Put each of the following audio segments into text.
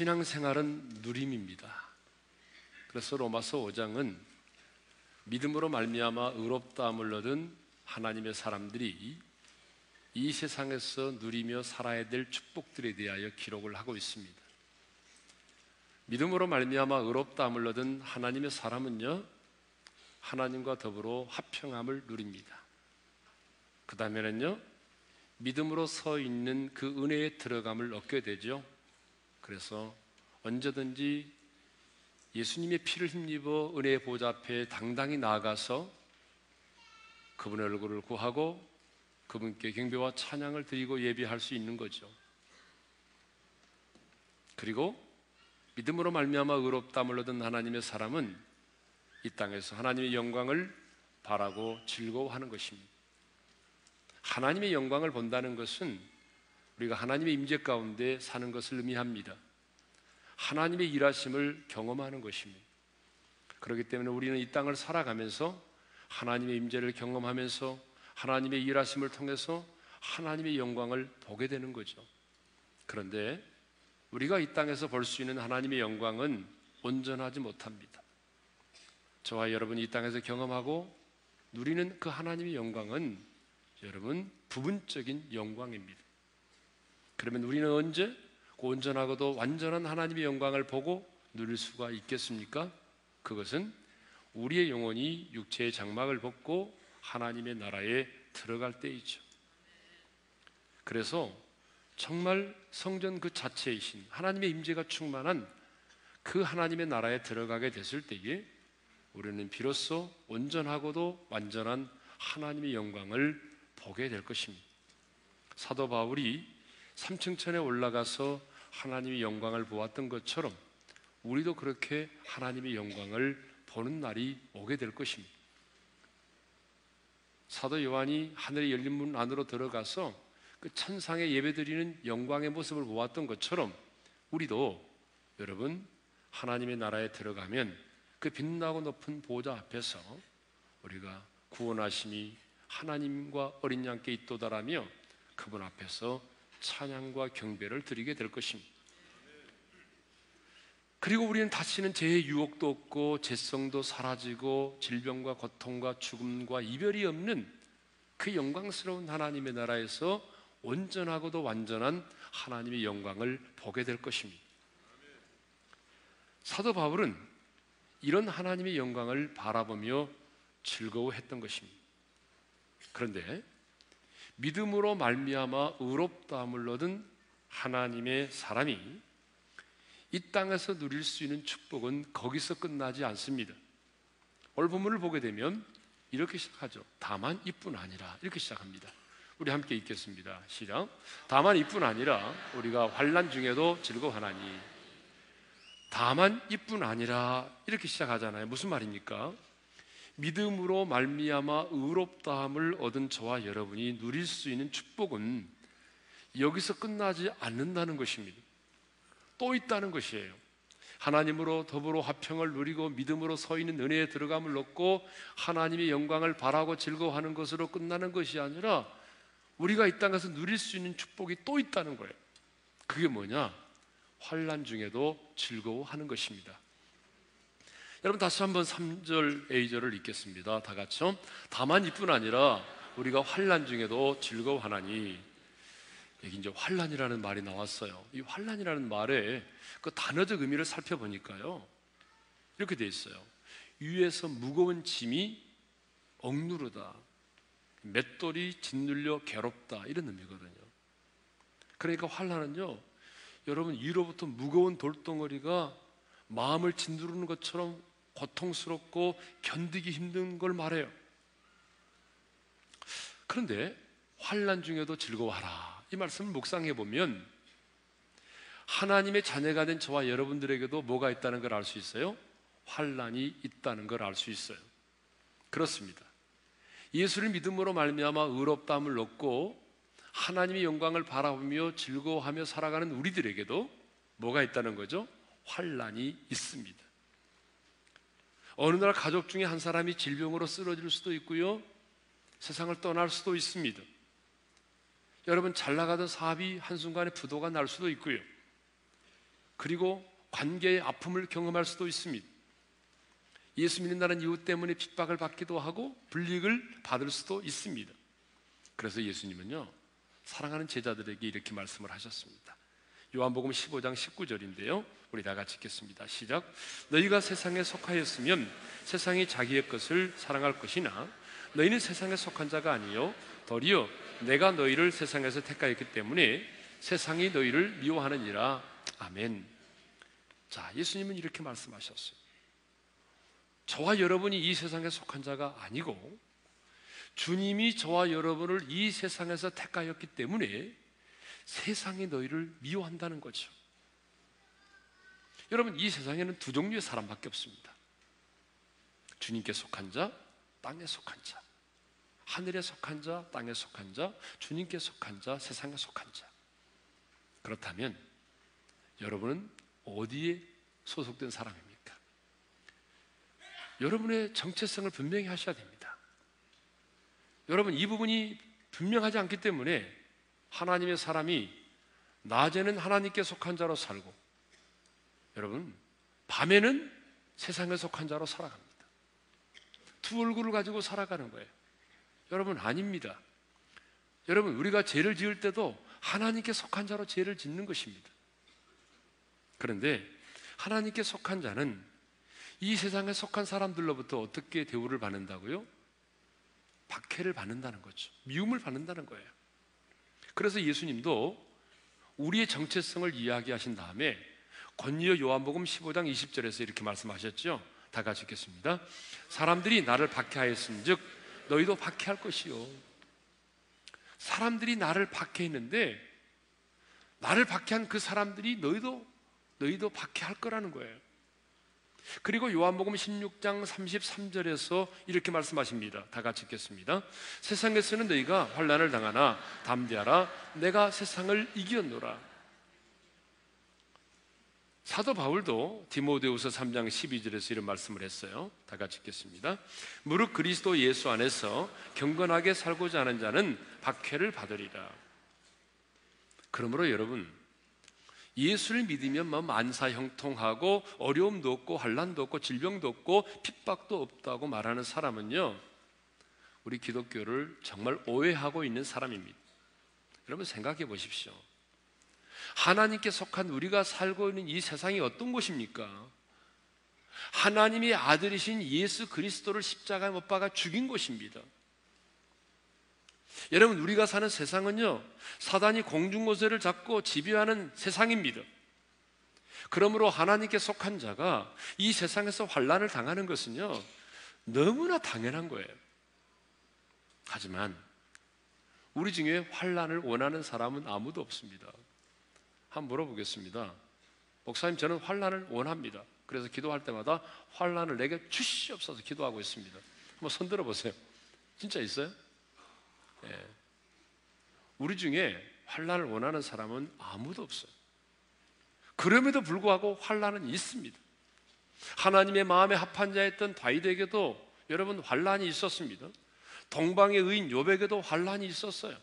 신앙생활은 누림입니다. 그래서 로마서 5장은 믿음으로 말미암아 의롭다함을 얻은 하나님의 사람들이 이 세상에서 누리며 살아야 될 축복들에 대하여 기록을 하고 있습니다. 믿음으로 말미암아 의롭다함을 얻은 하나님의 사람은요 하나님과 더불어 화평함을 누립니다. 그 다음에는요 믿음으로 서 있는 그 은혜의 들어감을 얻게 되죠. 그래서 언제든지 예수님의 피를 힘입어 은혜의 보좌 앞에 당당히 나아가서 그분의 얼굴을 구하고 그분께 경배와 찬양을 드리고 예비할 수 있는 거죠. 그리고 믿음으로 말미암아 의롭다함을 얻은 하나님의 사람은 이 땅에서 하나님의 영광을 바라고 즐거워하는 것입니다. 하나님의 영광을 본다는 것은 우리가 하나님의 임재 가운데 사는 것을 의미합니다. 하나님의 일하심을 경험하는 것입니다. 그렇기 때문에 우리는 이 땅을 살아가면서 하나님의 임재를 경험하면서 하나님의 일하심을 통해서 하나님의 영광을 보게 되는 거죠. 그런데 우리가 이 땅에서 볼 수 있는 하나님의 영광은 온전하지 못합니다. 저와 여러분이 이 땅에서 경험하고 누리는 그 하나님의 영광은 여러분 부분적인 영광입니다. 그러면 우리는 언제 온전하고도 완전한 하나님의 영광을 보고 누릴 수가 있겠습니까? 그것은 우리의 영혼이 육체의 장막을 벗고 하나님의 나라에 들어갈 때이죠. 그래서 정말 성전 그 자체이신 하나님의 임재가 충만한 그 하나님의 나라에 들어가게 됐을 때에 우리는 비로소 온전하고도 완전한 하나님의 영광을 보게 될 것입니다. 사도 바울이 삼층천에 올라가서 하나님의 영광을 보았던 것처럼 우리도 그렇게 하나님의 영광을 보는 날이 오게 될 것입니다. 사도 요한이 하늘의 열린 문 안으로 들어가서 그 천상에 예배드리는 영광의 모습을 보았던 것처럼 우리도 여러분 하나님의 나라에 들어가면 그 빛나고 높은 보좌 앞에서 우리가 구원하심이 하나님과 어린 양께 있도다라며 그분 앞에서 찬양과 경배를 드리게 될 것입니다. 그리고 우리는 다시는 죄의 유혹도 없고 죄성도 사라지고 질병과 고통과 죽음과 이별이 없는 그 영광스러운 하나님의 나라에서 온전하고도 완전한 하나님의 영광을 보게 될 것입니다. 사도 바울은 이런 하나님의 영광을 바라보며 즐거워했던 것입니다. 그런데 믿음으로 말미암아 의롭다함을 얻은 하나님의 사람이 이 땅에서 누릴 수 있는 축복은 거기서 끝나지 않습니다. 오늘 본문을 보게 되면 이렇게 시작하죠. 다만 이뿐 아니라 이렇게 시작합니다. 우리 함께 읽겠습니다. 시작. 다만 이뿐 아니라 우리가 환란 중에도 즐거워하나니 다만 이뿐 아니라 이렇게 시작하잖아요. 무슨 말입니까? 믿음으로 말미암아 의롭다함을 얻은 저와 여러분이 누릴 수 있는 축복은 여기서 끝나지 않는다는 것입니다. 또 있다는 것이에요. 하나님으로 더불어 화평을 누리고 믿음으로 서 있는 은혜에 들어감을 얻고 하나님의 영광을 바라고 즐거워하는 것으로 끝나는 것이 아니라 우리가 이 땅에서 누릴 수 있는 축복이 또 있다는 거예요. 그게 뭐냐? 환란 중에도 즐거워하는 것입니다. 여러분 다시 한번 3절 A절을 읽겠습니다. 다 같이요. 다만 이뿐 아니라 우리가 환란 중에도 즐거워하나니 여기 이제 환란이라는 말이 나왔어요. 이 환란이라는 말의 그 단어적 의미를 살펴보니까요. 이렇게 돼 있어요. 위에서 무거운 짐이 억누르다. 맷돌이 짓눌려 괴롭다. 이런 의미거든요. 그러니까 환란은요. 여러분 위로부터 무거운 돌덩어리가 마음을 짓누르는 것처럼 고통스럽고 견디기 힘든 걸 말해요. 그런데 환란 중에도 즐거워하라. 이 말씀을 묵상해 보면 하나님의 자녀가 된 저와 여러분들에게도 뭐가 있다는 걸 알 수 있어요? 환란이 있다는 걸 알 수 있어요. 그렇습니다. 예수를 믿음으로 말미암아 의롭다함을 얻고 하나님의 영광을 바라보며 즐거워하며 살아가는 우리들에게도 뭐가 있다는 거죠? 환란이 있습니다. 어느 날 가족 중에 한 사람이 질병으로 쓰러질 수도 있고요. 세상을 떠날 수도 있습니다. 여러분 잘 나가던 사업이 한순간에 부도가 날 수도 있고요. 그리고 관계의 아픔을 경험할 수도 있습니다. 예수 믿는다는 이유 때문에 핍박을 받기도 하고 불이익을 받을 수도 있습니다. 그래서 예수님은요, 사랑하는 제자들에게 이렇게 말씀을 하셨습니다. 요한복음 15장 19절인데요. 우리 다 같이 읽겠습니다. 시작. 너희가 세상에 속하였으면 세상이 자기의 것을 사랑할 것이나 너희는 세상에 속한 자가 아니요 도리어 내가 너희를 세상에서 택하였기 때문에 세상이 너희를 미워하느니라. 아멘. 자, 예수님은 이렇게 말씀하셨어요. 저와 여러분이 이 세상에 속한 자가 아니고 주님이 저와 여러분을 이 세상에서 택하였기 때문에 세상이 너희를 미워한다는 거죠. 여러분, 이 세상에는 두 종류의 사람밖에 없습니다. 주님께 속한 자, 땅에 속한 자. 하늘에 속한 자, 땅에 속한 자, 주님께 속한 자, 세상에 속한 자. 그렇다면 여러분은 어디에 소속된 사람입니까? 여러분의 정체성을 분명히 하셔야 됩니다. 여러분, 이 부분이 분명하지 않기 때문에 하나님의 사람이 낮에는 하나님께 속한 자로 살고 여러분 밤에는 세상에 속한 자로 살아갑니다. 두 얼굴을 가지고 살아가는 거예요. 여러분 아닙니다. 여러분 우리가 죄를 지을 때도 하나님께 속한 자로 죄를 짓는 것입니다. 그런데 하나님께 속한 자는 이 세상에 속한 사람들로부터 어떻게 대우를 받는다고요? 박해를 받는다는 거죠. 미움을 받는다는 거예요. 그래서 예수님도 우리의 정체성을 이야기하신 다음에 권리어 요한복음 15장 20절에서 이렇게 말씀하셨죠. 다 같이 읽겠습니다. 사람들이 나를 박해하였은즉 너희도 박해할 것이요. 사람들이 나를 박해했는데 나를 박해한 그 사람들이 너희도 너희도 박해할 거라는 거예요. 그리고 요한복음 16장 33절에서 이렇게 말씀하십니다. 다 같이 읽겠습니다. 세상에서는 너희가 환난을 당하나 담대하라 내가 세상을 이겼노라. 사도 바울도 디모데후서 3장 12절에서 이런 말씀을 했어요. 다 같이 읽겠습니다. 무릇 그리스도 예수 안에서 경건하게 살고자 하는 자는 박해를 받으리라. 그러므로 여러분 예수를 믿으면 뭐 만사 형통하고 어려움도 없고 환란도 없고 질병도 없고 핍박도 없다고 말하는 사람은요. 우리 기독교를 정말 오해하고 있는 사람입니다. 여러분 생각해 보십시오. 하나님께 속한 우리가 살고 있는 이 세상이 어떤 곳입니까? 하나님의 아들이신 예수 그리스도를 십자가에 못 박아 죽인 곳입니다. 여러분 우리가 사는 세상은요 사단이 공중고세를 잡고 지배하는 세상입니다. 그러므로 하나님께 속한 자가 이 세상에서 환란을 당하는 것은요 너무나 당연한 거예요. 하지만 우리 중에 환란을 원하는 사람은 아무도 없습니다. 한번 물어보겠습니다. 목사님 저는 환란을 원합니다. 그래서 기도할 때마다 환란을 내게 주시옵소서 기도하고 있습니다. 한번 손 들어 보세요. 진짜 있어요? 예. 우리 중에 환란을 원하는 사람은 아무도 없어요. 그럼에도 불구하고 환란은 있습니다. 하나님의 마음에 합한 자였던 다윗에게도 여러분 환란이 있었습니다. 동방의 의인 요백에도 환란이 있었어요.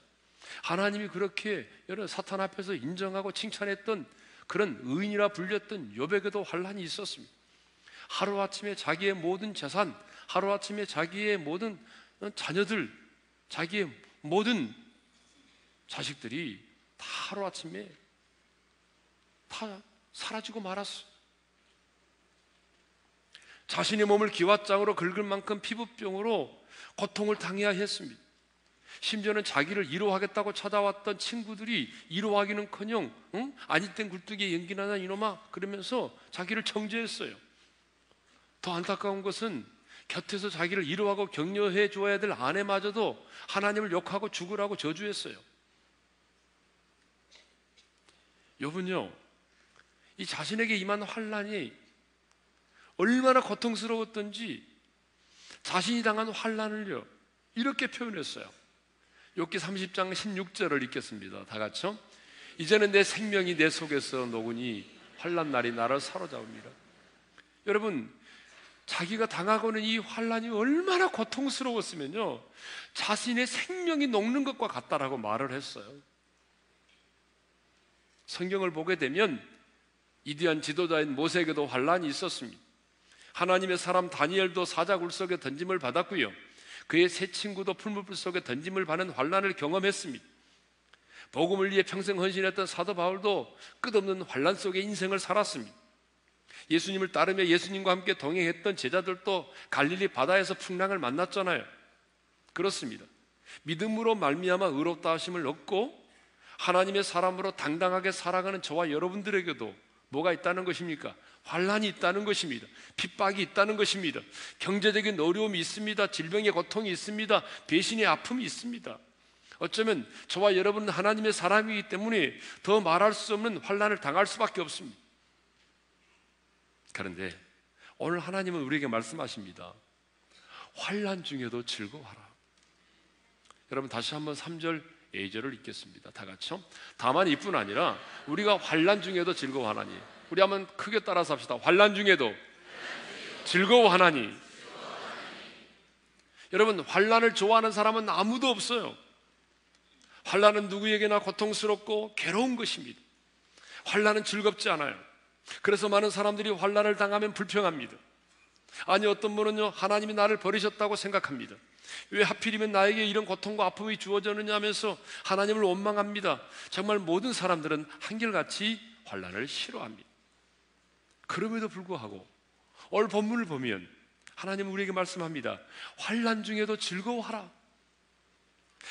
하나님이 그렇게 여러 사탄 앞에서 인정하고 칭찬했던 그런 의인이라 불렸던 요백에도 환란이 있었습니다. 하루 아침에 자기의 모든 재산, 하루 아침에 자기의 모든 자녀들, 자기의 모든 자식들이 다 하루아침에 다 사라지고 말았어. 자신의 몸을 기왓장으로 긁을 만큼 피부병으로 고통을 당해야 했습니다. 심지어는 자기를 위로하겠다고 찾아왔던 친구들이 위로하기는커녕 응? 아니 땐 굴뚝에 연기나나 이놈아 그러면서 자기를 정죄했어요. 더 안타까운 것은 곁에서 자기를 위로하고 격려해 주어야 될 아내마저도 하나님을 욕하고 죽으라고 저주했어요. 여분요, 이 자신에게 임한 환란이 얼마나 고통스러웠던지 자신이 당한 환란을요 이렇게 표현했어요. 욥기 30장 16절을 읽겠습니다. 다 같이요. 이제는 내 생명이 내 속에서 녹으니 환란 날이 나를 사로잡습니다. 여러분 자기가 당하고는 이 환란이 얼마나 고통스러웠으면요. 자신의 생명이 녹는 것과 같다라고 말을 했어요. 성경을 보게 되면 이디안 지도자인 모세에게도 환란이 있었습니다. 하나님의 사람 다니엘도 사자굴 속에 던짐을 받았고요. 그의 세 친구도 풀무불 속에 던짐을 받는 환란을 경험했습니다. 복음을 위해 평생 헌신했던 사도 바울도 끝없는 환란 속에 인생을 살았습니다. 예수님을 따르며 예수님과 함께 동행했던 제자들도 갈릴리 바다에서 풍랑을 만났잖아요. 그렇습니다. 믿음으로 말미암아 의롭다 하심을 얻고 하나님의 사람으로 당당하게 살아가는 저와 여러분들에게도 뭐가 있다는 것입니까? 환란이 있다는 것입니다. 핍박이 있다는 것입니다. 경제적인 어려움이 있습니다. 질병의 고통이 있습니다. 배신의 아픔이 있습니다. 어쩌면 저와 여러분은 하나님의 사람이기 때문에 더 말할 수 없는 환란을 당할 수밖에 없습니다. 그런데 오늘 하나님은 우리에게 말씀하십니다. 환란 중에도 즐거워하라. 여러분 다시 한번 3절 A절을 읽겠습니다. 다 같이요. 다만 이뿐 아니라 우리가 환란 중에도 즐거워하나니. 우리 한번 크게 따라서 합시다. 환란 중에도 즐거워하나니. 여러분 환란을 좋아하는 사람은 아무도 없어요. 환란은 누구에게나 고통스럽고 괴로운 것입니다. 환란은 즐겁지 않아요. 그래서 많은 사람들이 환란을 당하면 불평합니다. 아니 어떤 분은요 하나님이 나를 버리셨다고 생각합니다. 왜 하필이면 나에게 이런 고통과 아픔이 주어졌느냐 하면서 하나님을 원망합니다. 정말 모든 사람들은 한결같이 환란을 싫어합니다. 그럼에도 불구하고 오늘 본문을 보면 하나님은 우리에게 말씀합니다. 환란 중에도 즐거워하라.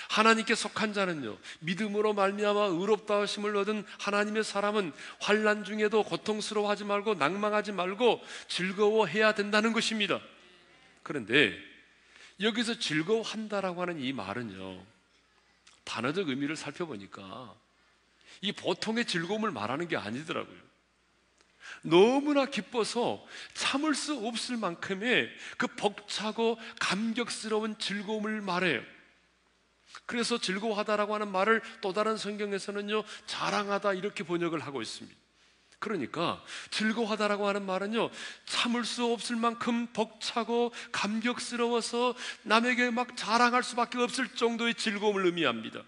하나님께 속한 자는요 믿음으로 말미암아 의롭다 하심을 얻은 하나님의 사람은 환란 중에도 고통스러워하지 말고 낭망하지 말고 즐거워해야 된다는 것입니다. 그런데 여기서 즐거워한다라고 하는 이 말은요 단어적 의미를 살펴보니까 이 보통의 즐거움을 말하는 게 아니더라고요. 너무나 기뻐서 참을 수 없을 만큼의 그 벅차고 감격스러운 즐거움을 말해요. 그래서 즐거워하다라고 하는 말을 또 다른 성경에서는요, 자랑하다 이렇게 번역을 하고 있습니다. 그러니까 즐거워하다라고 하는 말은요, 참을 수 없을 만큼 벅차고 감격스러워서 남에게 막 자랑할 수밖에 없을 정도의 즐거움을 의미합니다.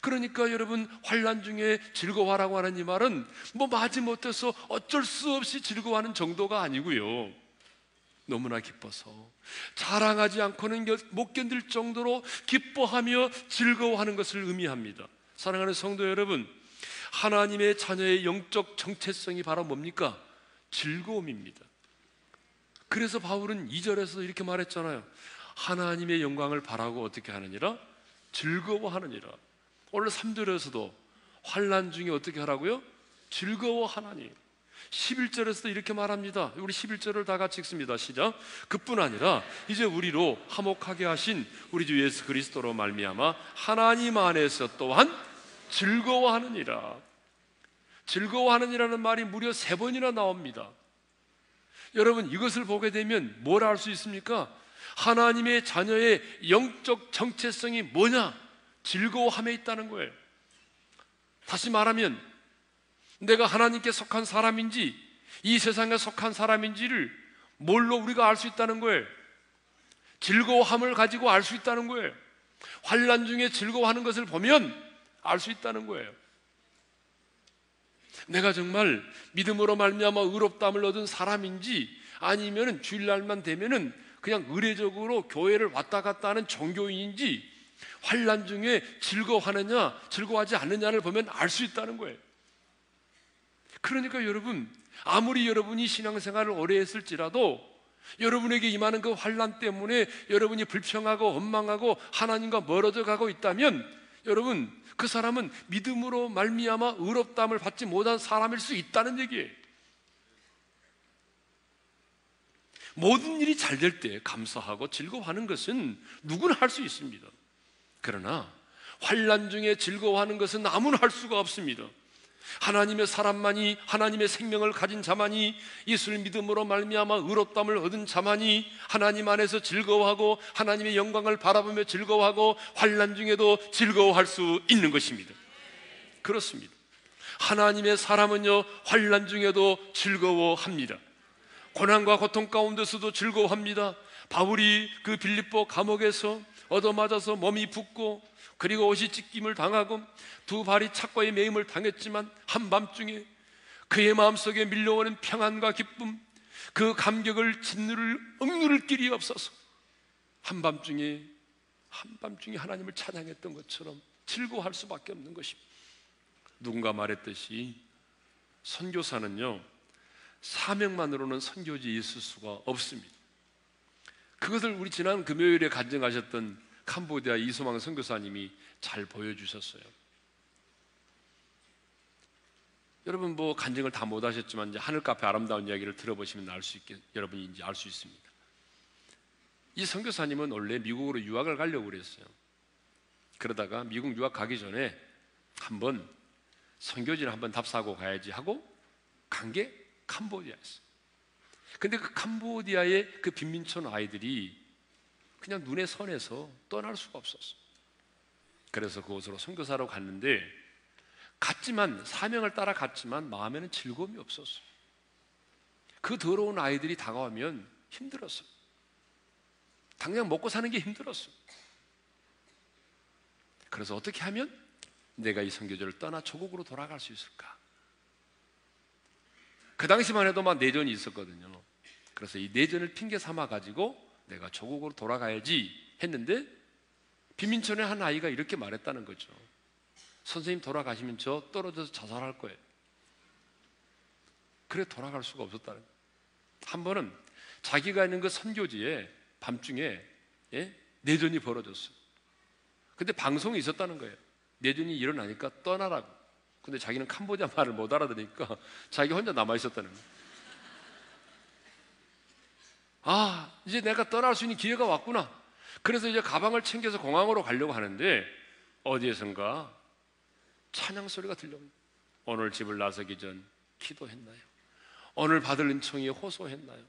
그러니까 여러분 환란 중에 즐거워하라고 하는 이 말은 뭐 마지못해서 어쩔 수 없이 즐거워하는 정도가 아니고요. 너무나 기뻐서 자랑하지 않고는 못 견딜 정도로 기뻐하며 즐거워하는 것을 의미합니다. 사랑하는 성도 여러분, 하나님의 자녀의 영적 정체성이 바로 뭡니까? 즐거움입니다. 그래서 바울은 2절에서 이렇게 말했잖아요. 하나님의 영광을 바라고 어떻게 하느니라? 즐거워하느니라. 오늘 3절에서도 환란 중에 어떻게 하라고요? 즐거워하나니. 11절에서도 이렇게 말합니다. 우리 11절을 다 같이 읽습니다. 시작. 그뿐 아니라 이제 우리로 화목하게 하신 우리 주 예수 그리스도로 말미암아 하나님 안에서 또한 즐거워하느니라. 즐거워하느니라는 말이 무려 세 번이나 나옵니다. 여러분 이것을 보게 되면 뭘 알 수 있습니까? 하나님의 자녀의 영적 정체성이 뭐냐? 즐거워함에 있다는 거예요. 다시 말하면 내가 하나님께 속한 사람인지 이 세상에 속한 사람인지를 뭘로 우리가 알 수 있다는 거예요. 즐거워함을 가지고 알 수 있다는 거예요. 환란 중에 즐거워하는 것을 보면 알 수 있다는 거예요. 내가 정말 믿음으로 말미암아 의롭다함을 얻은 사람인지 아니면은 주일날만 되면은 그냥 의례적으로 교회를 왔다 갔다 하는 종교인인지 환란 중에 즐거워하느냐 즐거워하지 않느냐를 보면 알 수 있다는 거예요. 그러니까 여러분 아무리 여러분이 신앙생활을 오래 했을지라도 여러분에게 임하는 그 환란 때문에 여러분이 불평하고 원망하고 하나님과 멀어져 가고 있다면 여러분 그 사람은 믿음으로 말미암아 의롭담을 받지 못한 사람일 수 있다는 얘기예요. 모든 일이 잘 될 때 감사하고 즐거워하는 것은 누구나 할 수 있습니다. 그러나 환란 중에 즐거워하는 것은 아무나 할 수가 없습니다. 하나님의 사람만이 하나님의 생명을 가진 자만이 예수를 믿음으로 말미암아 의롭담을 얻은 자만이 하나님 안에서 즐거워하고 하나님의 영광을 바라보며 즐거워하고 환란 중에도 즐거워할 수 있는 것입니다. 그렇습니다. 하나님의 사람은요 환란 중에도 즐거워합니다. 고난과 고통 가운데서도 즐거워합니다. 바울이 그 빌립보 감옥에서 얻어맞아서 몸이 붓고 그리고 옷이 찢김을 당하고 두 발이 착과의 매임을 당했지만 한밤중에 그의 마음속에 밀려오는 평안과 기쁨, 그 감격을 짓누를 억누를 길이 없어서 한밤중에 한밤중에 하나님을 찬양했던 것처럼 즐거워할 수밖에 없는 것입니다. 누군가 말했듯이 선교사는요 사명만으로는 선교지 있을 수가 없습니다. 그것을 우리 지난 금요일에 간증하셨던 캄보디아 이소망 선교사님이 잘 보여주셨어요. 여러분 뭐 간증을 다 못하셨지만 이제 하늘 카페 아름다운 이야기를 들어보시면 알 수 있게 여러분이 이제 알 수 있습니다. 이 선교사님은 원래 미국으로 유학을 가려고 그랬어요. 그러다가 미국 유학 가기 전에 한번 선교지를 한번 답사하고 가야지 하고 간 게 캄보디아였어요. 근데 그 캄보디아의 그 빈민촌 아이들이 그냥 눈에 선해서 떠날 수가 없었어. 그래서 그곳으로 선교사로 갔는데 갔지만 사명을 따라 갔지만 마음에는 즐거움이 없었어. 그 더러운 아이들이 다가오면 힘들었어. 당장 먹고 사는 게 힘들었어. 그래서 어떻게 하면 내가 이 선교지를 떠나 조국으로 돌아갈 수 있을까? 그 당시만 해도 막 내전이 있었거든요. 그래서 이 내전을 핑계 삼아 가지고 내가 조국으로 돌아가야지 했는데 빈민촌의 한 아이가 이렇게 말했다는 거죠. 선생님 돌아가시면 저 떨어져서 자살할 거예요. 그래 돌아갈 수가 없었다는 거예요. 한 번은 자기가 있는 그 선교지에 밤중에 예? 내전이 벌어졌어요. 근데 방송이 있었다는 거예요. 내전이 일어나니까 떠나라고. 근데 자기는 캄보디아 말을 못 알아들으니까 자기 혼자 남아 있었다는 거예요. 아, 이제 내가 떠날 수 있는 기회가 왔구나. 그래서 이제 가방을 챙겨서 공항으로 가려고 하는데 어디에선가 찬양 소리가 들려옵니다. 오늘 집을 나서기 전 기도했나요? 오늘 받을 은총이 호소했나요?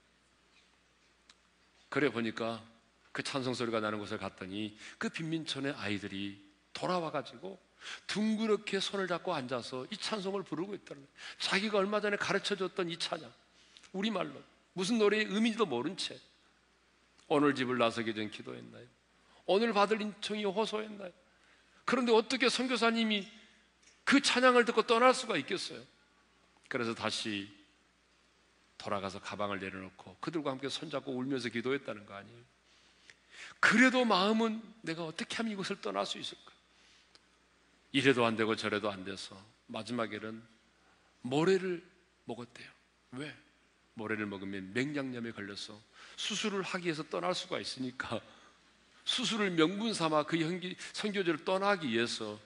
그래 보니까 그 찬송 소리가 나는 곳을 갔더니 그 빈민촌의 아이들이 돌아와 가지고 둥그렇게 손을 잡고 앉아서 이 찬송을 부르고 거예요. 자기가 얼마 전에 가르쳐 줬던 이 찬양. 우리말로. 무슨 노래의 의미도 모른 채. 오늘 집을 나서기 전 기도했나요? 오늘 받을 인청이 호소했나요? 그런데 어떻게 선교사님이 그 찬양을 듣고 떠날 수가 있겠어요? 그래서 다시 돌아가서 가방을 내려놓고 그들과 함께 손잡고 울면서 기도했다는 거 아니에요? 그래도 마음은 내가 어떻게 하면 이곳을 떠날 수 있을까? 이래도 안 되고 저래도 안 돼서 마지막에는 모래를 먹었대요. 왜? 모래를 먹으면 맹장염에 걸려서 수술을 하기 위해서 떠날 수가 있으니까 수술을 명분 삼아 그 현기, 선교지를 떠나기 위해서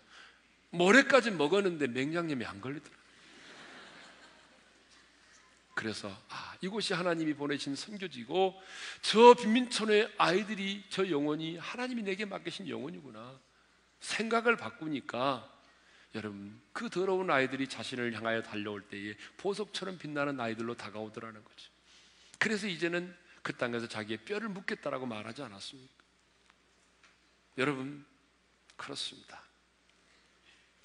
모래까지 먹었는데 맹장염이 안 걸리더라. 그래서 아, 이곳이 하나님이 보내신 선교지고 저 빈민촌의 아이들이 저 영혼이 하나님이 내게 맡기신 영혼이구나. 생각을 바꾸니까 여러분 그 더러운 아이들이 자신을 향하여 달려올 때에 보석처럼 빛나는 아이들로 다가오더라는 거죠. 그래서 이제는 그 땅에서 자기의 뼈를 묻겠다라고 말하지 않았습니까? 여러분 그렇습니다.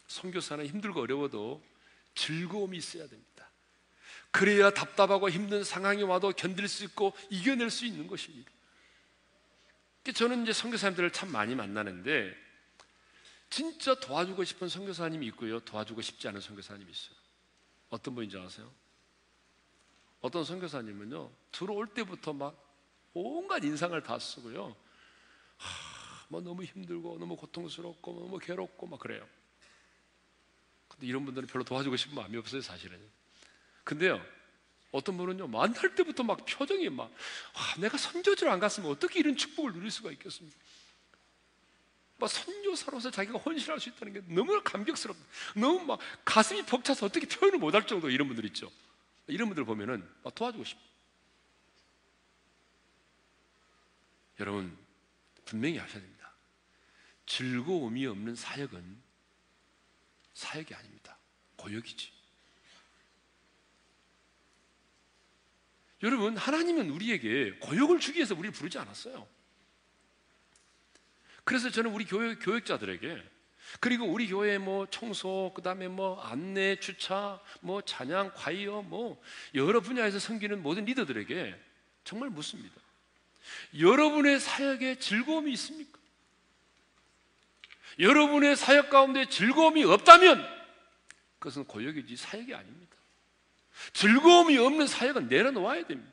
선교사는 힘들고 어려워도 즐거움이 있어야 됩니다. 그래야 답답하고 힘든 상황이 와도 견딜 수 있고 이겨낼 수 있는 것입니다. 저는 이제 선교사님들을 참 많이 만나는데 진짜 도와주고 싶은 선교사님이 있고요. 도와주고 싶지 않은 선교사님이 있어요. 어떤 분인지 아세요? 어떤 선교사님은요. 들어올 때부터 막 온갖 인상을 다 쓰고요. 하, 뭐 너무 힘들고 너무 고통스럽고 너무 괴롭고 막 그래요. 근데 이런 분들은 별로 도와주고 싶은 마음이 없어요, 사실은. 근데요. 어떤 분은요, 만날 때부터 막 표정이 막, 아, 내가 선교지를 안 갔으면 어떻게 이런 축복을 누릴 수가 있겠습니까? 막 선교사로서 자기가 헌신할 수 있다는 게 너무 감격스럽다. 너무 막 가슴이 벅차서 어떻게 표현을 못할 정도 이런 분들 있죠. 이런 분들 보면은 막 도와주고 싶어. 여러분 분명히 아셔야 됩니다. 즐거움이 없는 사역은 사역이 아닙니다. 고역이지. 여러분 하나님은 우리에게 고역을 주기 위해서 우리를 부르지 않았어요. 그래서 저는 우리 교회 교육자들에게 그리고 우리 교회 뭐 청소 그 다음에 뭐 안내 주차 뭐 찬양 과이어 뭐 여러 분야에서 섬기는 모든 리더들에게 정말 묻습니다. 여러분의 사역에 즐거움이 있습니까? 여러분의 사역 가운데 즐거움이 없다면 그것은 고역이지 사역이 아닙니다. 즐거움이 없는 사역은 내려놓아야 됩니다.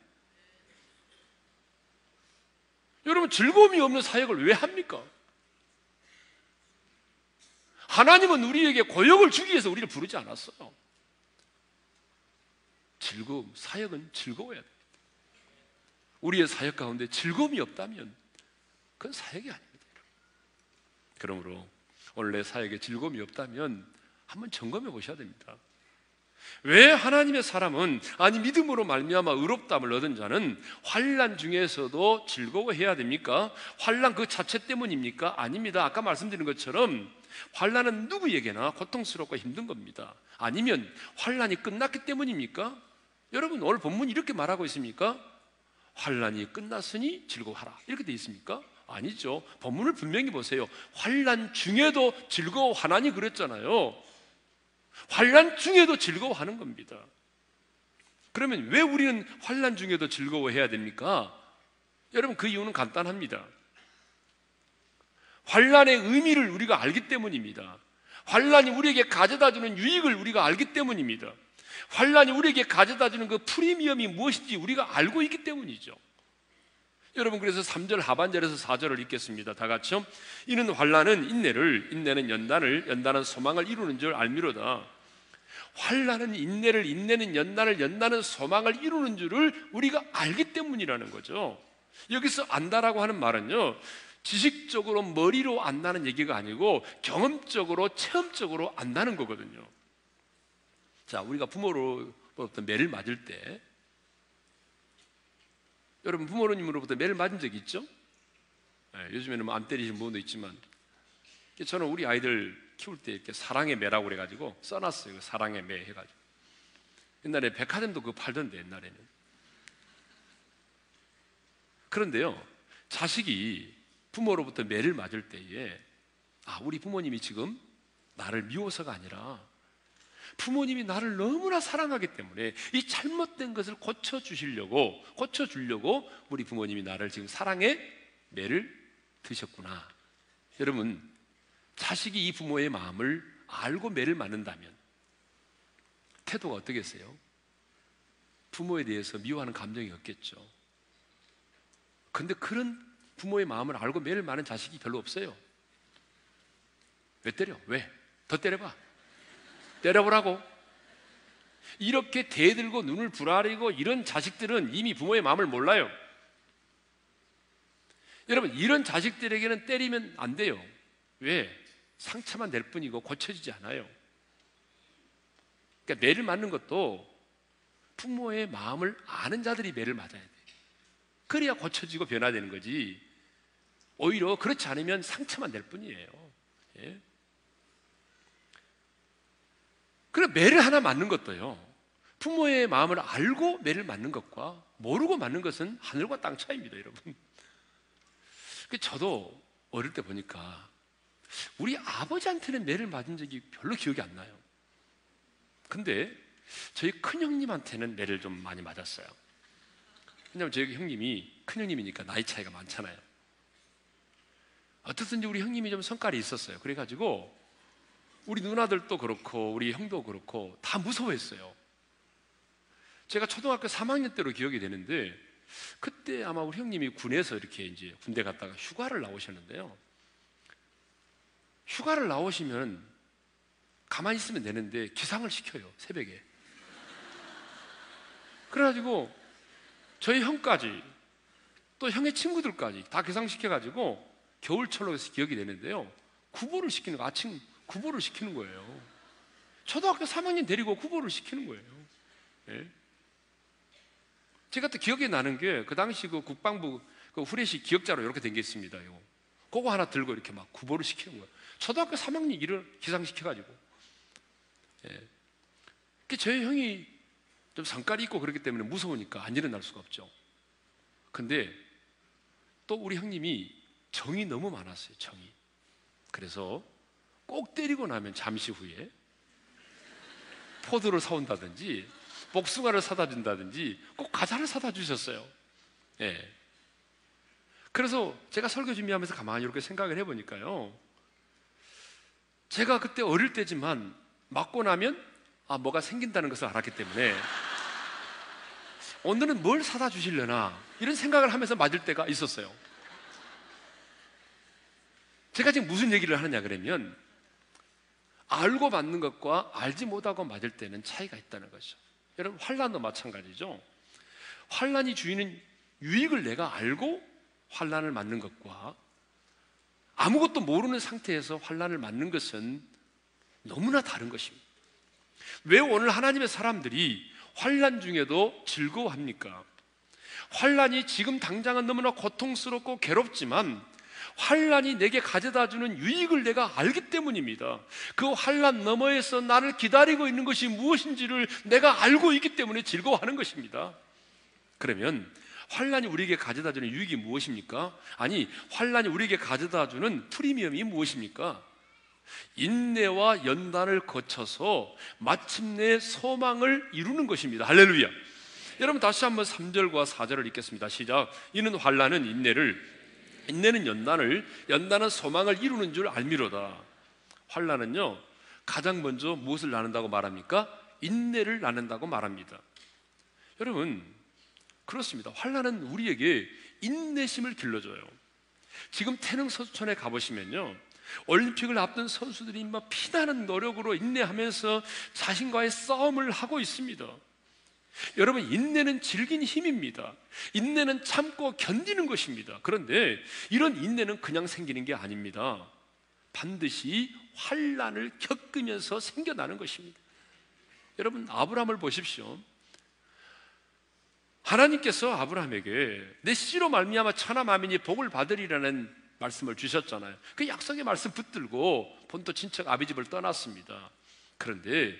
여러분, 즐거움이 없는 사역을 왜 합니까? 하나님은 우리에게 고역을 주기 위해서 우리를 부르지 않았어요. 즐거움, 사역은 즐거워야 됩니다. 우리의 사역 가운데 즐거움이 없다면 그건 사역이 아닙니다. 그러므로 오늘 내 사역에 즐거움이 없다면 한번 점검해 보셔야 됩니다. 왜 하나님의 사람은 아니 믿음으로 말미암아 의롭다함을 얻은 자는 환란 중에서도 즐거워해야 됩니까? 환란 그 자체 때문입니까? 아닙니다. 아까 말씀드린 것처럼 환란은 누구에게나 고통스럽고 힘든 겁니다. 아니면 환란이 끝났기 때문입니까? 여러분 오늘 본문 이렇게 말하고 있습니까? 환란이 끝났으니 즐거워하라 이렇게 돼 있습니까? 아니죠. 본문을 분명히 보세요. 환란 중에도 즐거워하나니 그랬잖아요. 환란 중에도 즐거워하는 겁니다. 그러면 왜 우리는 환란 중에도 즐거워해야 됩니까? 여러분 그 이유는 간단합니다. 환란의 의미를 우리가 알기 때문입니다. 환란이 우리에게 가져다 주는 유익을 우리가 알기 때문입니다. 환란이 우리에게 가져다 주는 그 프리미엄이 무엇인지 우리가 알고 있기 때문이죠. 여러분 그래서 3절 하반절에서 4절을 읽겠습니다. 다 같이요. 이는 환란은 인내를 인내는 연단을 연단은 소망을 이루는 줄 알미로다. 환란은 인내를 인내는 연단을 연단은 소망을 이루는 줄을 우리가 알기 때문이라는 거죠. 여기서 안다라고 하는 말은요. 지식적으로 머리로 안다는 얘기가 아니고 경험적으로 체험적으로 안다는 거거든요. 자, 우리가 부모로부터 매를 맞을 때 여러분 부모님으로부터 매를 맞은 적 있죠? 네, 요즘에는 뭐안 때리시는 분도 있지만 저는 우리 아이들 키울 때 이렇게 사랑의 매라고 그래가지고 써놨어요. 그 사랑의 매 해가지고 옛날에 백화점도 그거 팔던데 옛날에는 그런데요 자식이 부모로부터 매를 맞을 때에 아 우리 부모님이 지금 나를 미워서가 아니라 부모님이 나를 너무나 사랑하기 때문에 이 잘못된 것을 고쳐 주시려고 고쳐 주려고 우리 부모님이 나를 지금 사랑의 매를 드셨구나. 여러분 자식이 이 부모의 마음을 알고 매를 맞는다면 태도가 어떻겠어요? 부모에 대해서 미워하는 감정이 없겠죠. 근데 그런 부모의 마음을 알고 매를 맞는 자식이 별로 없어요. 왜 때려? 왜? 더 때려봐. 때려보라고. 이렇게 대들고 눈을 부라리고 이런 자식들은 이미 부모의 마음을 몰라요. 여러분, 이런 자식들에게는 때리면 안 돼요. 왜? 상처만 낼 뿐이고 고쳐지지 않아요. 그러니까 매를 맞는 것도 부모의 마음을 아는 자들이 매를 맞아야 돼. 그래야 고쳐지고 변화되는 거지. 오히려 그렇지 않으면 상처만 낼 뿐이에요. 예? 그래 매를 하나 맞는 것도요. 부모의 마음을 알고 매를 맞는 것과 모르고 맞는 것은 하늘과 땅 차이입니다, 여러분. 그 저도 어릴 때 보니까 우리 아버지한테는 매를 맞은 적이 별로 기억이 안 나요. 근데 저희 큰 형님한테는 매를 좀 많이 맞았어요. 왜냐면 저희 형님이 큰 형님이니까 나이 차이가 많잖아요. 어떻든지 우리 형님이 좀 성깔이 있었어요. 그래가지고 우리 누나들도 그렇고 우리 형도 그렇고 다 무서워했어요. 제가 초등학교 3학년 때로 기억이 되는데 그때 아마 우리 형님이 군에서 이렇게 이제 군대 갔다가 휴가를 나오셨는데요. 휴가를 나오시면 가만히 있으면 되는데 기상을 시켜요 새벽에. 그래가지고 저희 형까지 또 형의 친구들까지 다 기상시켜가지고 겨울철로 해서 기억이 되는데요. 구보를 시키는 거 아침 구보를 시키는 거예요. 초등학교 3학년 데리고 구보를 시키는 거예요. 예? 제가 또 기억이 나는 게 그 당시 그 국방부 그 후레시 기억자로 이렇게 된 게 있습니다. 요. 그거 하나 들고 이렇게 막 구보를 시키는 거예요. 초등학교 3학년 일을 기상시켜가지고. 예. 그 형이 좀 성깔이 있고 그렇기 때문에 무서우니까 안 일어날 수가 없죠. 근데 또 우리 형님이 정이 너무 많았어요, 정이. 그래서 꼭 때리고 나면 잠시 후에 포도를 사온다든지 복숭아를 사다 준다든지 꼭 과자를 사다 주셨어요. 예. 그래서 제가 설교 준비하면서 가만히 이렇게 생각을 해보니까요. 제가 그때 어릴 때지만 맞고 나면 아 뭐가 생긴다는 것을 알았기 때문에 오늘은 뭘 사다 주실려나 이런 생각을 하면서 맞을 때가 있었어요. 제가 지금 무슨 얘기를 하느냐 그러면 알고 맞는 것과 알지 못하고 맞을 때는 차이가 있다는 거죠. 여러분 환란도 마찬가지죠. 환란이 주인은 유익을 내가 알고 환란을 맞는 것과 아무것도 모르는 상태에서 환란을 맞는 것은 너무나 다른 것입니다. 왜 오늘 하나님의 사람들이 환란 중에도 즐거워합니까? 환란이 지금 당장은 너무나 고통스럽고 괴롭지만 환란이 내게 가져다 주는 유익을 내가 알기 때문입니다. 그 환란 너머에서 나를 기다리고 있는 것이 무엇인지를 내가 알고 있기 때문에 즐거워하는 것입니다. 그러면 환란이 우리에게 가져다 주는 유익이 무엇입니까? 아니, 환란이 우리에게 가져다 주는 프리미엄이 무엇입니까? 인내와 연단을 거쳐서 마침내 소망을 이루는 것입니다. 할렐루야. 여러분 다시 한번 3절과 4절을 읽겠습니다. 시작. 이는 환란은 인내를 인내는 연단을 연단은 소망을 이루는 줄 알미로다. 환란은요 가장 먼저 무엇을 나눈다고 말합니까? 인내를 나눈다고 말합니다. 여러분 그렇습니다. 환란은 우리에게 인내심을 길러줘요. 지금 태릉 서천에 가보시면요. 올림픽을 앞둔 선수들이 막 피나는 노력으로 인내하면서 자신과의 싸움을 하고 있습니다. 여러분, 인내는 질긴 힘입니다. 인내는 참고 견디는 것입니다. 그런데 이런 인내는 그냥 생기는 게 아닙니다. 반드시 환란을 겪으면서 생겨나는 것입니다. 여러분, 아브라함을 보십시오. 하나님께서 아브라함에게 내 씨로 말미암아 천하 만민이 복을 받으리라는 말씀을 주셨잖아요. 그 약속의 말씀 붙들고 본토 친척 아비 집을 떠났습니다. 그런데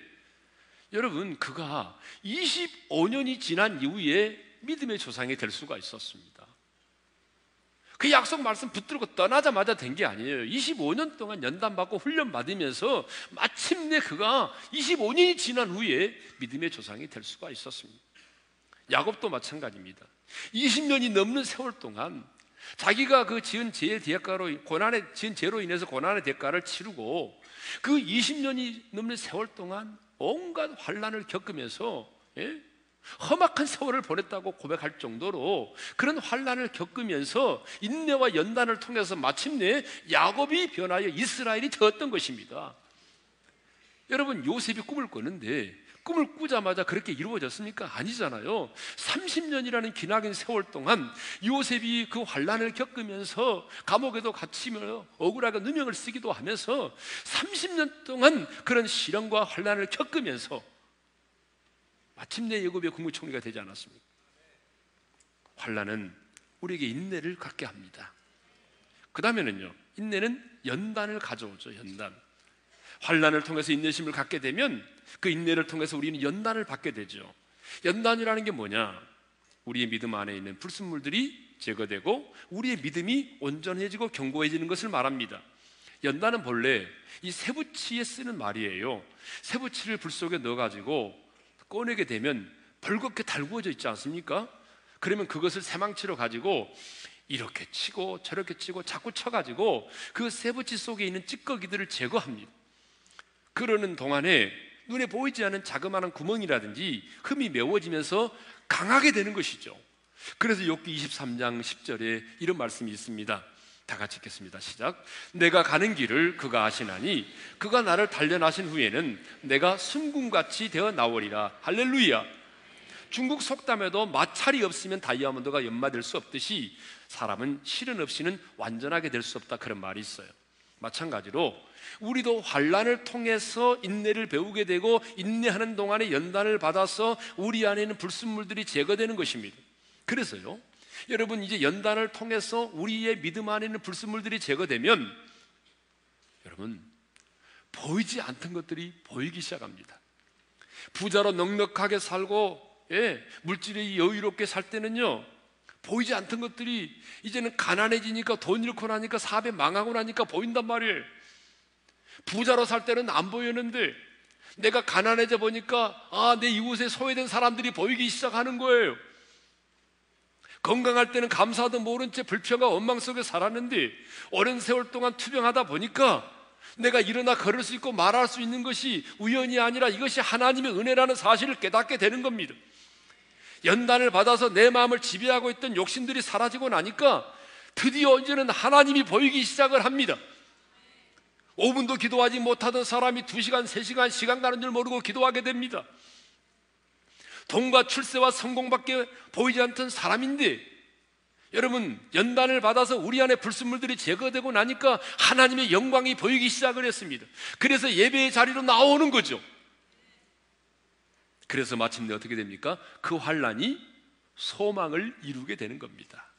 여러분, 그가 25년이 지난 이후에 믿음의 조상이 될 수가 있었습니다. 그 약속 말씀 붙들고 떠나자마자 된 게 아니에요. 25년 동안 연단받고 훈련받으면서 마침내 그가 25년이 지난 후에 믿음의 조상이 될 수가 있었습니다. 야곱도 마찬가지입니다. 20년이 넘는 세월 동안 자기가 그 지은 죄의 대가로 고난의 지은 죄로 인해서 고난의 대가를 치르고 그 20년이 넘는 세월 동안 온갖 환란을 겪으면서 예? 험악한 세월을 보냈다고 고백할 정도로 그런 환란을 겪으면서 인내와 연단을 통해서 마침내 야곱이 변하여 이스라엘이 되었던 것입니다. 여러분 요셉이 꿈을 꿨는데 꿈을 꾸자마자 그렇게 이루어졌습니까? 아니잖아요. 30년이라는 기나긴 세월 동안 요셉이 그 환란을 겪으면서 감옥에도 갇히며 억울하게 누명을 쓰기도 하면서 30년 동안 그런 시련과 환란을 겪으면서 마침내 예굽의 국무총리가 되지 않았습니까? 환란은 우리에게 인내를 갖게 합니다. 그 다음에는요, 인내는 연단을 가져오죠. 연단. 환란을 통해서 인내심을 갖게 되면 그 인내를 통해서 우리는 연단을 받게 되죠. 연단이라는 게 뭐냐? 우리의 믿음 안에 있는 불순물들이 제거되고 우리의 믿음이 온전해지고 견고해지는 것을 말합니다. 연단은 본래 이 세부치에 쓰는 말이에요. 세부치를 불 속에 넣어가지고 꺼내게 되면 벌겋게 달구어져 있지 않습니까? 그러면 그것을 새망치로 가지고 이렇게 치고 저렇게 치고 자꾸 쳐가지고 그 세부치 속에 있는 찌꺼기들을 제거합니다. 그러는 동안에 눈에 보이지 않는 자그마한 구멍이라든지 흠이 메워지면서 강하게 되는 것이죠. 그래서 욥기 23장 10절에 이런 말씀이 있습니다. 다 같이 읽겠습니다. 시작. 내가 가는 길을 그가 아시나니 그가 나를 단련하신 후에는 내가 순금같이 되어 나오리라. 할렐루야. 중국 속담에도 마찰이 없으면 다이아몬드가 연마될 수 없듯이 사람은 실은 없이는 완전하게 될 수 없다 그런 말이 있어요. 마찬가지로 우리도 환란을 통해서 인내를 배우게 되고 인내하는 동안에 연단을 받아서 우리 안에 있는 불순물들이 제거되는 것입니다. 그래서요. 여러분 이제 연단을 통해서 우리의 믿음 안에 있는 불순물들이 제거되면 여러분 보이지 않던 것들이 보이기 시작합니다. 부자로 넉넉하게 살고 예, 물질이 여유롭게 살 때는요. 보이지 않던 것들이 이제는 가난해지니까 돈 잃고 나니까 사업에 망하고 나니까 보인단 말이에요. 부자로 살 때는 안 보였는데 내가 가난해져 보니까 아, 내 이웃에 소외된 사람들이 보이기 시작하는 거예요. 건강할 때는 감사도 모른 채 불평과 원망 속에 살았는데 오랜 세월 동안 투병하다 보니까 내가 일어나 걸을 수 있고 말할 수 있는 것이 우연이 아니라 이것이 하나님의 은혜라는 사실을 깨닫게 되는 겁니다. 연단을 받아서 내 마음을 지배하고 있던 욕심들이 사라지고 나니까 드디어 이제는 하나님이 보이기 시작을 합니다. 5분도 기도하지 못하던 사람이 2시간, 3시간 시간 가는 줄 모르고 기도하게 됩니다. 돈과 출세와 성공밖에 보이지 않던 사람인데 여러분 연단을 받아서 우리 안에 불순물들이 제거되고 나니까 하나님의 영광이 보이기 시작을 했습니다. 그래서 예배의 자리로 나오는 거죠. 그래서 마침내 어떻게 됩니까? 그 환란이 소망을 이루게 되는 겁니다.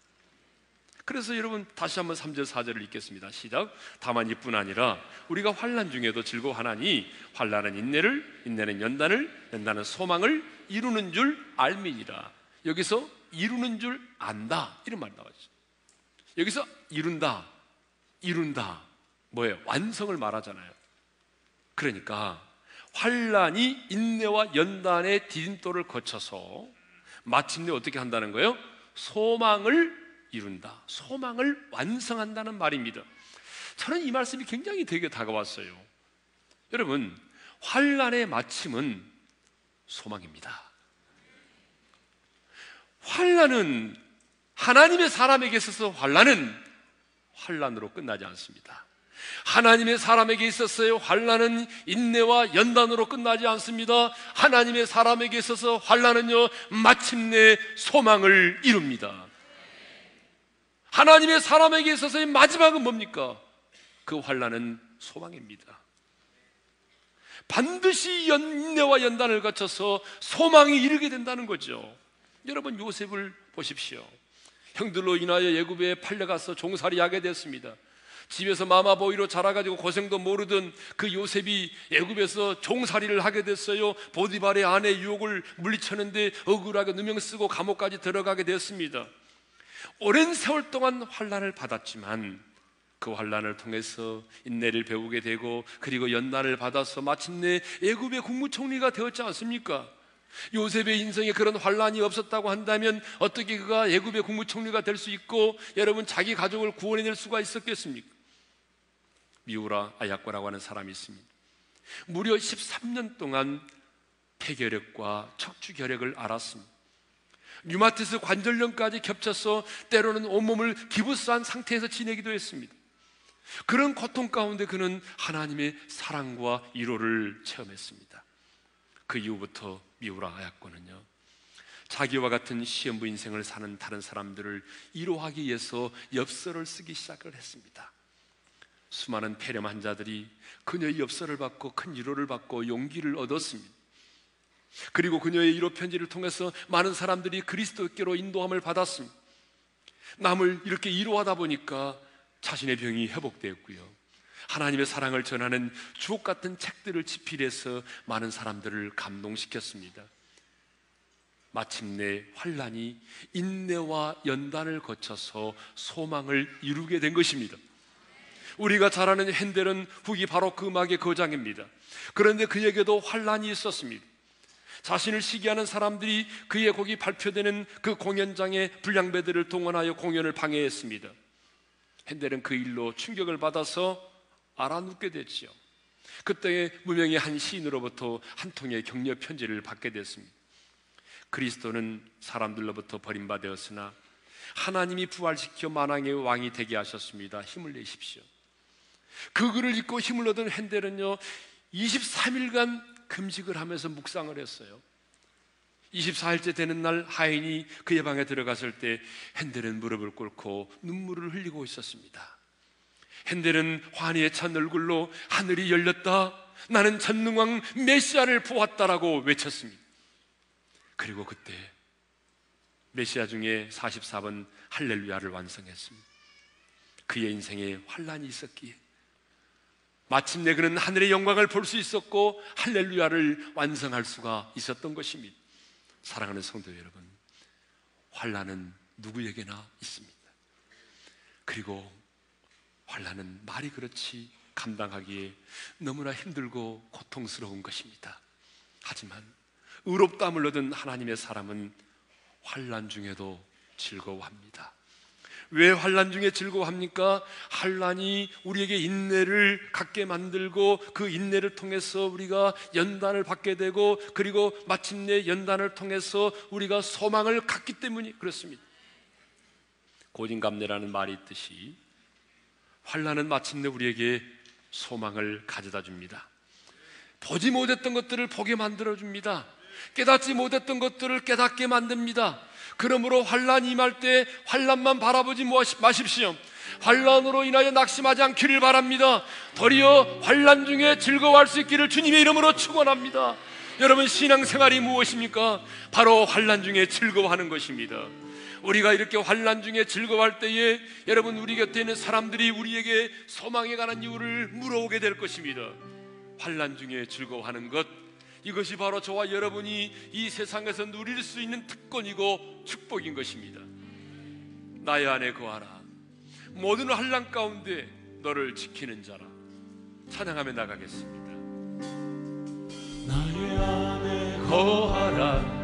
그래서 여러분 다시 한번 3절 4절을 읽겠습니다. 시작. 다만 이뿐 아니라 우리가 환란 중에도 즐거워하나니 환란은 인내를 인내는 연단을 연단은 소망을 이루는 줄 알미니라. 여기서 이루는 줄 안다 이런 말 나왔죠. 여기서 이룬다, 이룬다 뭐예요? 완성을 말하잖아요. 그러니까 환란이 인내와 연단의 디딤돌을 거쳐서 마침내 어떻게 한다는 거예요? 소망을 이룬다. 소망을 완성한다는 말입니다. 저는 이 말씀이 굉장히 되게 다가왔어요. 여러분, 환란의 마침은 소망입니다. 환란은 하나님의 사람에게 있어서 환란은 환란으로 끝나지 않습니다. 하나님의 사람에게 있어서의 환란은 인내와 연단으로 끝나지 않습니다. 하나님의 사람에게 있어서 환란은요 마침내 소망을 이룹니다. 하나님의 사람에게 있어서의 마지막은 뭡니까? 그 환란은 소망입니다. 반드시 인내와 연단을 거쳐서 소망이 이르게 된다는 거죠. 여러분 요셉을 보십시오. 형들로 인하여 예굽에 팔려가서 종살이하게 됐습니다. 집에서 마마보이로 자라가지고 고생도 모르던 그 요셉이 애굽에서 종살이를 하게 됐어요. 보디발의 아내 유혹을 물리쳤는데 억울하게 누명 쓰고 감옥까지 들어가게 됐습니다. 오랜 세월 동안 환란을 받았지만 그 환란을 통해서 인내를 배우게 되고 그리고 연단을 받아서 마침내 애굽의 국무총리가 되었지 않습니까? 요셉의 인생에 그런 환란이 없었다고 한다면 어떻게 그가 애굽의 국무총리가 될 수 있고 여러분 자기 가족을 구원해낼 수가 있었겠습니까? 미우라 아야과라고 하는 사람이 있습니다. 무려 13년 동안 폐결핵과 척추결핵을 앓았습니다. 류마티스 관절염까지 겹쳐서 때로는 온몸을 기부스한 상태에서 지내기도 했습니다. 그런 고통 가운데 그는 하나님의 사랑과 위로를 체험했습니다. 그 이후부터 미우라 아야코는요. 자기와 같은 시험부 인생을 사는 다른 사람들을 위로하기 위해서 엽서를 쓰기 시작을 했습니다. 수많은 폐렴 환자들이 그녀의 엽서를 받고 큰 위로를 받고 용기를 얻었습니다. 그리고 그녀의 위로 편지를 통해서 많은 사람들이 그리스도께로 인도함을 받았습니다. 남을 이렇게 위로하다 보니까 자신의 병이 회복되었고요. 하나님의 사랑을 전하는 주옥 같은 책들을 집필해서 많은 사람들을 감동시켰습니다. 마침내 환란이 인내와 연단을 거쳐서 소망을 이루게 된 것입니다. 우리가 잘 아는 핸델은 후기 바로 그 음악의 거장입니다. 그런데 그에게도 환란이 있었습니다. 자신을 시기하는 사람들이 그의 곡이 발표되는 그 공연장에 불량배들을 동원하여 공연을 방해했습니다. 핸델은 그 일로 충격을 받아서 알아눕게 됐지요. 그때 무명의 한 시인으로부터 한 통의 격려 편지를 받게 됐습니다. 그리스도는 사람들로부터 버림받았으나 하나님이 부활시켜 만왕의 왕이 되게 하셨습니다. 힘을 내십시오. 그 글을 읽고 힘을 얻은 핸델은요 23일간 금식을 하면서 묵상을 했어요. 24일째 되는 날 하인이 그의 방에 들어갔을 때 핸델은 무릎을 꿇고 눈물을 흘리고 있었습니다. 핸델은 환희에 찬 얼굴로 하늘이 열렸다. 나는 전능왕 메시아를 보았다라고 외쳤습니다. 그리고 그때 메시아 중에 44번 할렐루야를 완성했습니다. 그의 인생에 환란이 있었기에 마침내 그는 하늘의 영광을 볼 수 있었고 할렐루야를 완성할 수가 있었던 것입니다. 사랑하는 성도 여러분, 환란은 누구에게나 있습니다. 그리고 환란은 말이 그렇지 감당하기에 너무나 힘들고 고통스러운 것입니다. 하지만 의롭다함을 얻은 하나님의 사람은 환란 중에도 즐거워합니다. 왜 환란 중에 즐거워합니까? 환란이 우리에게 인내를 갖게 만들고 그 인내를 통해서 우리가 연단을 받게 되고 그리고 마침내 연단을 통해서 우리가 소망을 갖기 때문이 그렇습니다. 고진감래라는 말이 있듯이 환란은 마침내 우리에게 소망을 가져다 줍니다. 보지 못했던 것들을 보게 만들어 줍니다. 깨닫지 못했던 것들을 깨닫게 만듭니다. 그러므로 환란 임할 때 환란만 바라보지 마십시오. 환란으로 인하여 낙심하지 않기를 바랍니다. 도리어 환란 중에 즐거워할 수 있기를 주님의 이름으로 축원합니다. 여러분 신앙생활이 무엇입니까? 바로 환란 중에 즐거워하는 것입니다. 우리가 이렇게 환란 중에 즐거워할 때에 여러분 우리 곁에 있는 사람들이 우리에게 소망에 관한 이유를 물어오게 될 것입니다. 환란 중에 즐거워하는 것 이것이 바로 저와 여러분이 이 세상에서 누릴 수 있는 특권이고 축복인 것입니다. 나의 안에 거하라. 모든 환란 가운데 너를 지키는 자라. 찬양하며 나가겠습니다. 나의 안에 거하라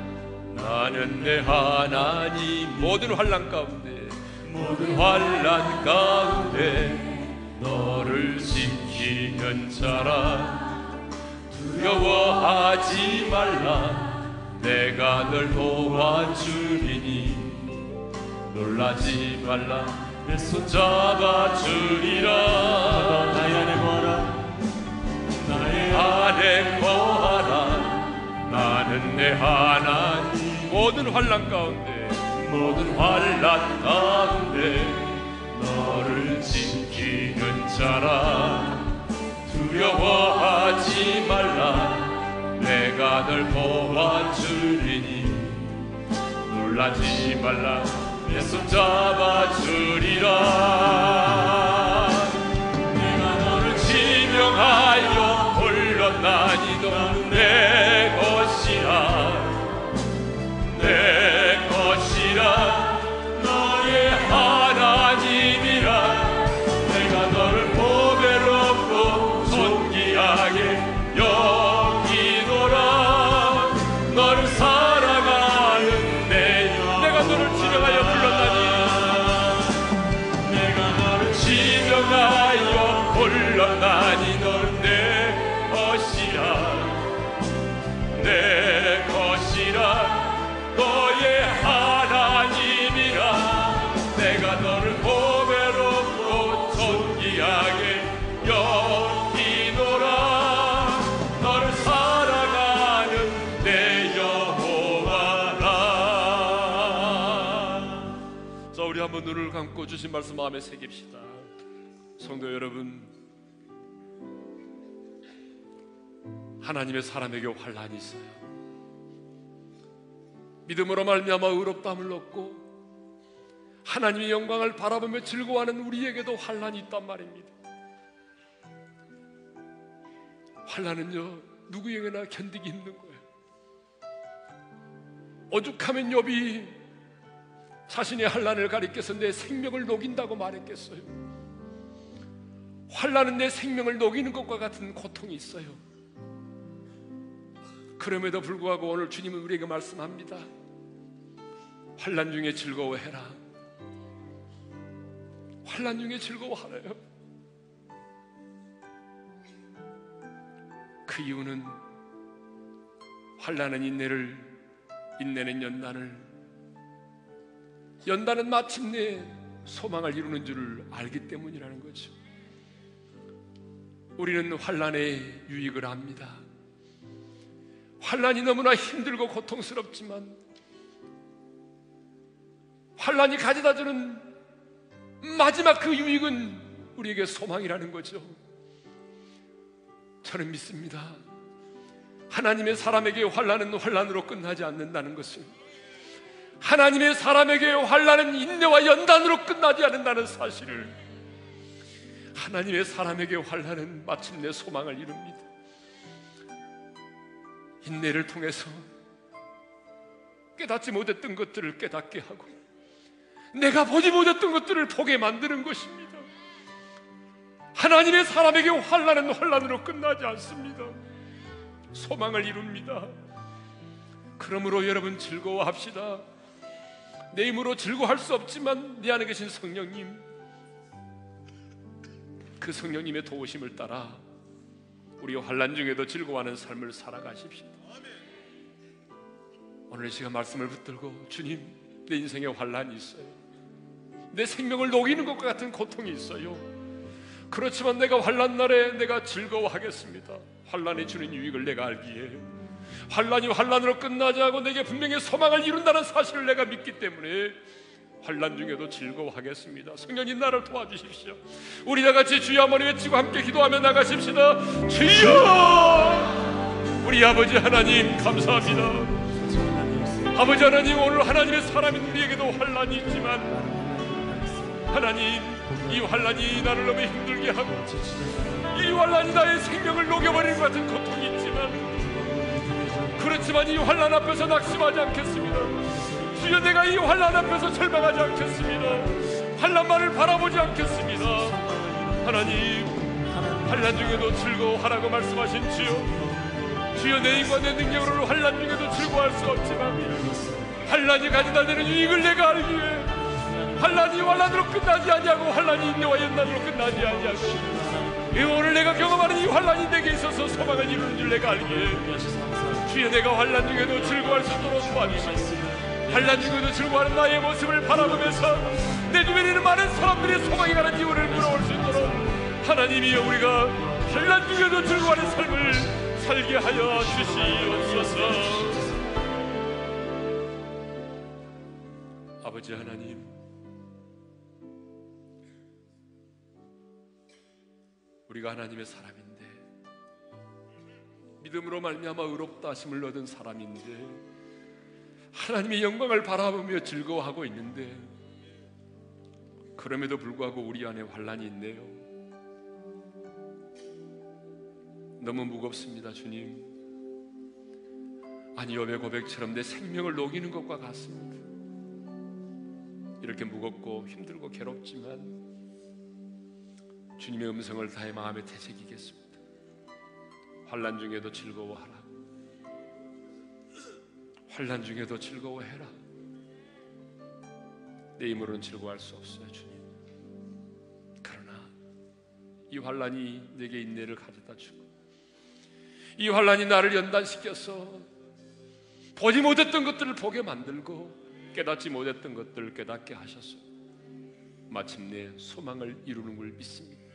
나는 내 하나님 모든 환란 가운데 모든 환란 가운데 너를 지키는 자라. 두려워하지 말라. 내가 널 도와주리니. 놀라지 말라. 내 손 잡아 주리라. 나의 안에 거하라. 나의 안에 거하라. 나는 내 하나님. 모든 환란 가운데 모든 환란 가운데 놀라지 말라. 내손 잡아주리라 눈을 감고 주신 말씀 마음에 새깁시다. 성도 여러분 하나님의 사람에게 환란이 있어요. 믿음으로 말미암아 의롭다함을 얻고 하나님의 영광을 바라보며 즐거워하는 우리에게도 환란이 있단 말입니다. 환란은요 누구에게나 견디기 힘든 거예요. 오죽하면 욥이 자신의 환란을 가리켜서 내 생명을 녹인다고 말했겠어요. 환란은 내 생명을 녹이는 것과 같은 고통이 있어요. 그럼에도 불구하고 오늘 주님은 우리에게 말씀합니다. 환란 중에 즐거워해라. 환란 중에 즐거워하래요. 그 이유는 환란은 인내를 인내는 연단을 연단은 마침내 소망을 이루는 줄을 알기 때문이라는 거죠. 우리는 환란의 유익을 압니다. 환란이 너무나 힘들고 고통스럽지만 환란이 가져다 주는 마지막 그 유익은 우리에게 소망이라는 거죠. 저는 믿습니다. 하나님의 사람에게 환란은 환란으로 끝나지 않는다는 것을 하나님의 사람에게 환란은 인내와 연단으로 끝나지 않는다는 사실을 하나님의 사람에게 환란은 마침내 소망을 이룹니다. 인내를 통해서 깨닫지 못했던 것들을 깨닫게 하고 내가 보지 못했던 것들을 보게 만드는 것입니다. 하나님의 사람에게 환란은 환란으로 끝나지 않습니다. 소망을 이룹니다. 그러므로 여러분 즐거워합시다. 내 힘으로 즐거워할 수 없지만 내 안에 계신 성령님 그 성령님의 도우심을 따라 우리 환란 중에도 즐거워하는 삶을 살아가십시오. 오늘 이 시간 말씀을 붙들고 주님 내 인생에 환란이 있어요. 내 생명을 녹이는 것과 같은 고통이 있어요. 그렇지만 내가 환란 날에 내가 즐거워하겠습니다. 환란이 주는 유익을 내가 알기에 환란이 환란으로 끝나지 않고 내게 분명히 소망을 이룬다는 사실을 내가 믿기 때문에 환란 중에도 즐거워하겠습니다. 성령님 나를 도와주십시오. 우리 다 같이 주여 한번 외치고 함께 기도하며 나가십시다. 주여! 우리 아버지 하나님 감사합니다. 아버지 하나님 오늘 하나님의 사람인 우리에게도 환란이 있지만 하나님 이 환란이 나를 너무 힘들게 하고 이 환란이 나의 생명을 녹여버리는 것 같은 고통이 있지만 그렇지만 이 환란 앞에서 낙심하지 않겠습니다. 주여 내가 이 환란 앞에서 절망하지 않겠습니다. 환란만을 바라보지 않겠습니다. 하나님 환란 중에도 즐거워하라고 말씀하신 주여 주여 내 힘과 내 능력으로 환란 중에도 즐거워할 수 없지만 환란이 가져다 되는 유익을 내가 알기에 환란이 환란으로 끝나지 아니하고 환란이 인내와 연단으로 끝나지 아니하고 이 오늘 내가 경험하는 이 환란이 내게 있어서 소망을 이루는 줄 내가 알기에 주여 내가 환란 중에도 즐거워할 수 있도록 도와주시고 환란 중에도 즐거워하는 나의 모습을 바라보면서 내 주변에 있는 많은 사람들의 소망이 가는 이유를 물어볼 수 있도록 하나님이여 우리가 환란 중에도 즐거워하는 삶을 살게 하여 주시옵소서. 아버지 하나님 우리가 하나님의 사람인데 믿음으로 말미암아 의롭다 하심을 얻은 사람인데 하나님의 영광을 바라보며 즐거워하고 있는데 그럼에도 불구하고 우리 안에 환란이 있네요. 너무 무겁습니다, 주님. 아니요의 고백처럼 내 생명을 녹이는 것과 같습니다. 이렇게 무겁고 힘들고 괴롭지만 주님의 음성을 다해 마음에 되새기겠습니다. 환란 중에도 즐거워하라. 환란 중에도 즐거워해라. 내 힘으로는 즐거워할 수 없어요, 주님. 그러나 이 환란이 내게 인내를 가져다 주고 이 환란이 나를 연단시켜서 보지 못했던 것들을 보게 만들고 깨닫지 못했던 것들을 깨닫게 하셔서 마침내 소망을 이루는 걸 믿습니다.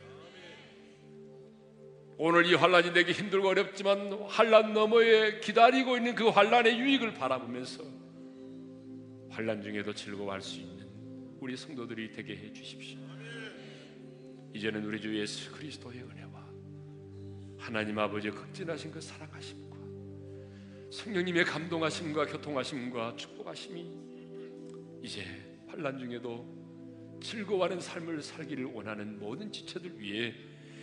오늘 이 환란이 내게 힘들고 어렵지만 환란 너머에 기다리고 있는 그 환란의 유익을 바라보면서 환란 중에도 즐거워할 수 있는 우리 성도들이 되게 해 주십시오. 이제는 우리 주 예수 그리스도의 은혜와 하나님 아버지의 극진하신 그 사랑하심과 성령님의 감동하심과 교통하심과 축복하심이 이제 환란 중에도 즐거워하는 삶을 살기를 원하는 모든 지체들 위해